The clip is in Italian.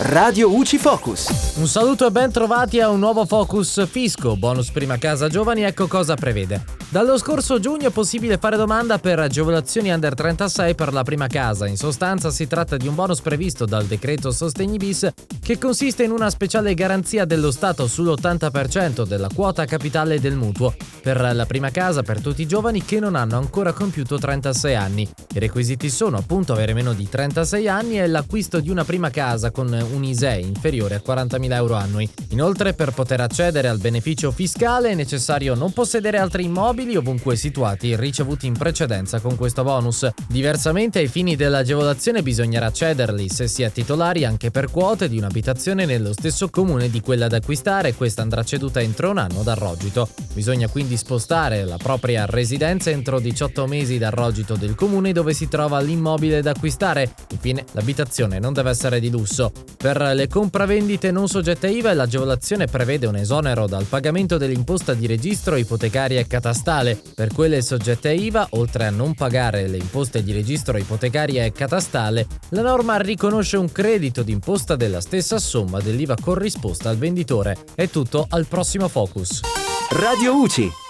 Radio UCI Focus. Un saluto e ben trovati a un nuovo Focus Fisco. Bonus prima casa giovani, ecco cosa prevede. Dallo scorso giugno è possibile fare domanda per agevolazioni under 36 per la prima casa. In sostanza si tratta di un bonus previsto dal decreto Sostegni bis che consiste in una speciale garanzia dello Stato sull'80% della quota capitale del mutuo per la prima casa per tutti i giovani che non hanno ancora compiuto 36 anni. I requisiti sono appunto avere meno di 36 anni e l'acquisto di una prima casa con un ISEE inferiore a 40.000 euro annui. Inoltre, per poter accedere al beneficio fiscale è necessario non possedere altri immobili ovunque situati ricevuti in precedenza con questo bonus. Diversamente, ai fini dell'agevolazione bisognerà cederli se si è titolari anche per quote di un'abitazione nello stesso comune di quella da acquistare, questa andrà ceduta entro un anno dal rogito. Bisogna quindi spostare la propria residenza entro 18 mesi dal rogito del comune dove si trova l'immobile da acquistare. Infine, l'abitazione non deve essere di lusso. Per le compravendite non soggette IVA l'agevolazione prevede un esonero dal pagamento dell'imposta di registro ipotecaria e catastale. Per quelle soggette IVA, oltre a non pagare le imposte di registro ipotecaria e catastale, la norma riconosce un credito d'imposta della stessa somma dell'IVA corrisposta al venditore. È tutto al prossimo Focus. Radio UCI.